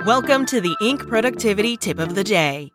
Welcome to the Inc. Productivity Tip of the Day.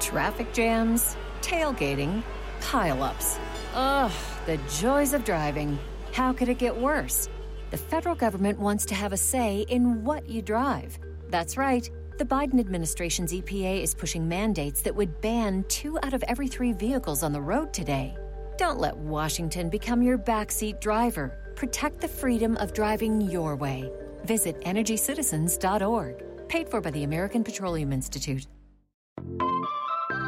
Traffic jams, tailgating, pileups. Ugh, the joys of driving. How could it get worse? The federal government wants to have a say in what you drive. That's right. The Biden administration's EPA is pushing mandates that would ban two out of every three vehicles on the road today. Don't let Washington become your backseat driver. Protect the freedom of driving your way. Visit EnergyCitizens.org. Paid for by the American Petroleum Institute.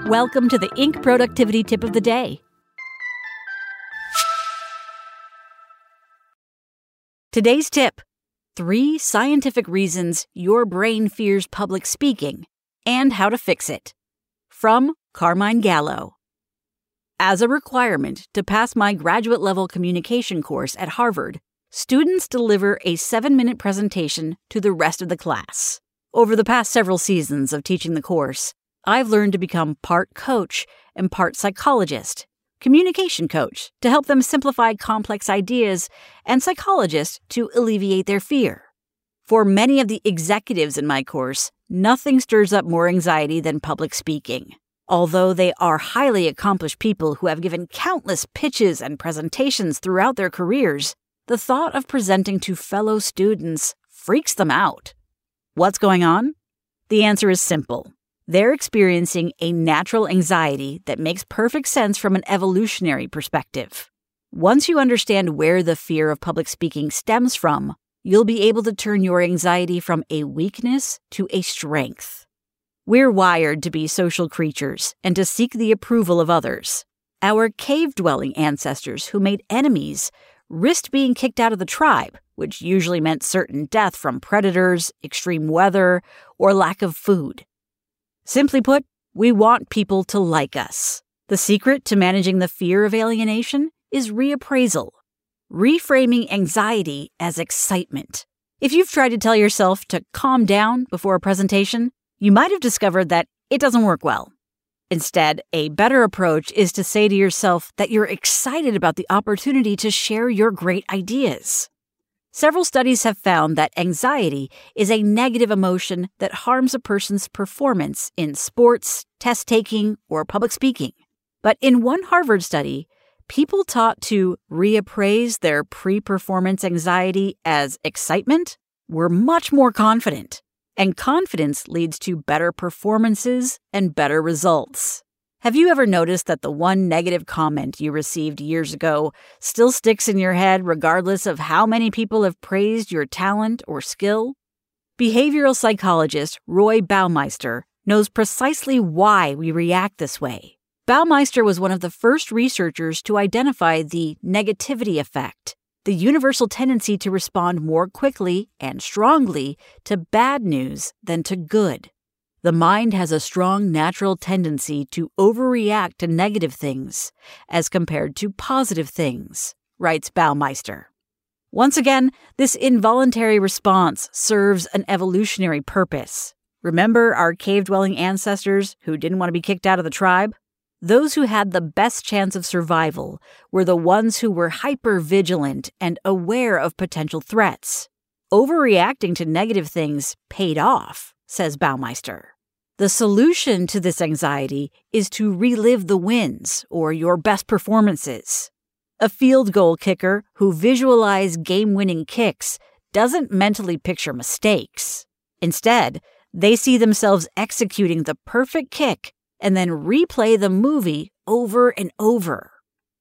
Welcome to the Inc. Productivity Tip of the Day. Today's tip Three scientific reasons your brain fears public speaking and how to fix it. From Carmine Gallo. As a requirement to pass my graduate level communication course at Harvard, students deliver a seven minute presentation to the rest of the class. Over the past several seasons of teaching the course, I've learned to become part coach and part psychologist communication coach to help them simplify complex ideas, and psychologist to alleviate their fear. For many of the executives in my course, nothing stirs up more anxiety than public speaking. Although they are highly accomplished people who have given countless pitches and presentations throughout their careers, the thought of presenting to fellow students freaks them out. What's going on? The answer is simple they're experiencing a natural anxiety that makes perfect sense from an evolutionary perspective. Once you understand where the fear of public speaking stems from, you'll be able to turn your anxiety from a weakness to a strength. We're wired to be social creatures and to seek the approval of others. Our cave dwelling ancestors who made enemies risked being kicked out of the tribe, which usually meant certain death from predators, extreme weather, or lack of food. Simply put, we want people to like us. The secret to managing the fear of alienation is reappraisal, reframing anxiety as excitement. If you've tried to tell yourself to calm down before a presentation, you might have discovered that it doesn't work well. Instead, a better approach is to say to yourself that you're excited about the opportunity to share your great ideas. Several studies have found that anxiety is a negative emotion that harms a person's performance in sports, test taking, or public speaking. But in one Harvard study, people taught to reappraise their pre performance anxiety as excitement were much more confident. And confidence leads to better performances and better results. Have you ever noticed that the one negative comment you received years ago still sticks in your head regardless of how many people have praised your talent or skill? Behavioral psychologist Roy Baumeister knows precisely why we react this way. Baumeister was one of the first researchers to identify the negativity effect, the universal tendency to respond more quickly and strongly to bad news than to good. The mind has a strong natural tendency to overreact to negative things as compared to positive things, writes Baumeister. Once again, this involuntary response serves an evolutionary purpose. Remember our cave dwelling ancestors who didn't want to be kicked out of the tribe? Those who had the best chance of survival were the ones who were hyper vigilant and aware of potential threats. Overreacting to negative things paid off, says Baumeister. The solution to this anxiety is to relive the wins or your best performances. A field goal kicker who visualizes game winning kicks doesn't mentally picture mistakes. Instead, they see themselves executing the perfect kick and then replay the movie over and over.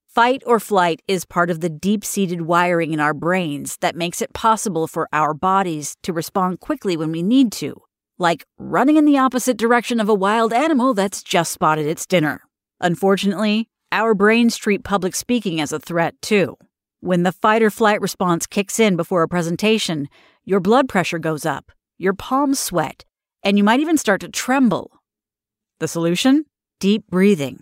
Fight or flight is part of the deep seated wiring in our brains that makes it possible for our bodies to respond quickly when we need to like running in the opposite direction of a wild animal that's just spotted its dinner. Unfortunately, our brains treat public speaking as a threat, too. When the fight or flight response kicks in before a presentation, your blood pressure goes up, your palms sweat, and you might even start to tremble. The solution? Deep breathing.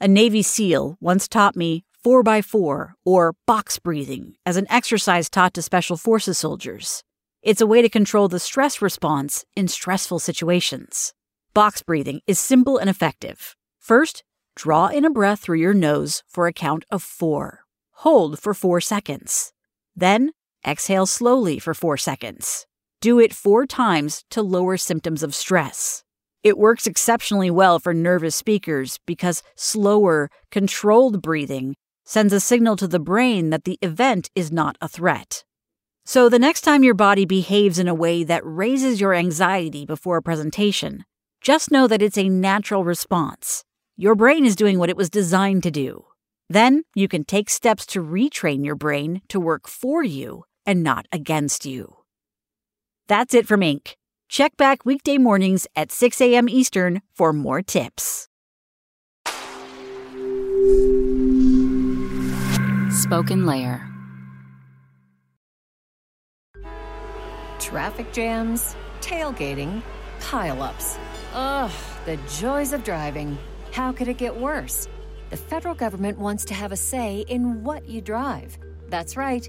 A Navy SEAL once taught me 4x4 or box breathing as an exercise taught to Special Forces soldiers. It's a way to control the stress response in stressful situations. Box breathing is simple and effective. First, draw in a breath through your nose for a count of four. Hold for four seconds. Then, exhale slowly for four seconds. Do it four times to lower symptoms of stress. It works exceptionally well for nervous speakers because slower, controlled breathing sends a signal to the brain that the event is not a threat. So, the next time your body behaves in a way that raises your anxiety before a presentation, just know that it's a natural response. Your brain is doing what it was designed to do. Then you can take steps to retrain your brain to work for you and not against you. That's it from Inc. Check back weekday mornings at 6 a.m. Eastern for more tips. Spoken Layer. Traffic jams, tailgating, pileups. Ugh, the joys of driving. How could it get worse? The federal government wants to have a say in what you drive. That's right.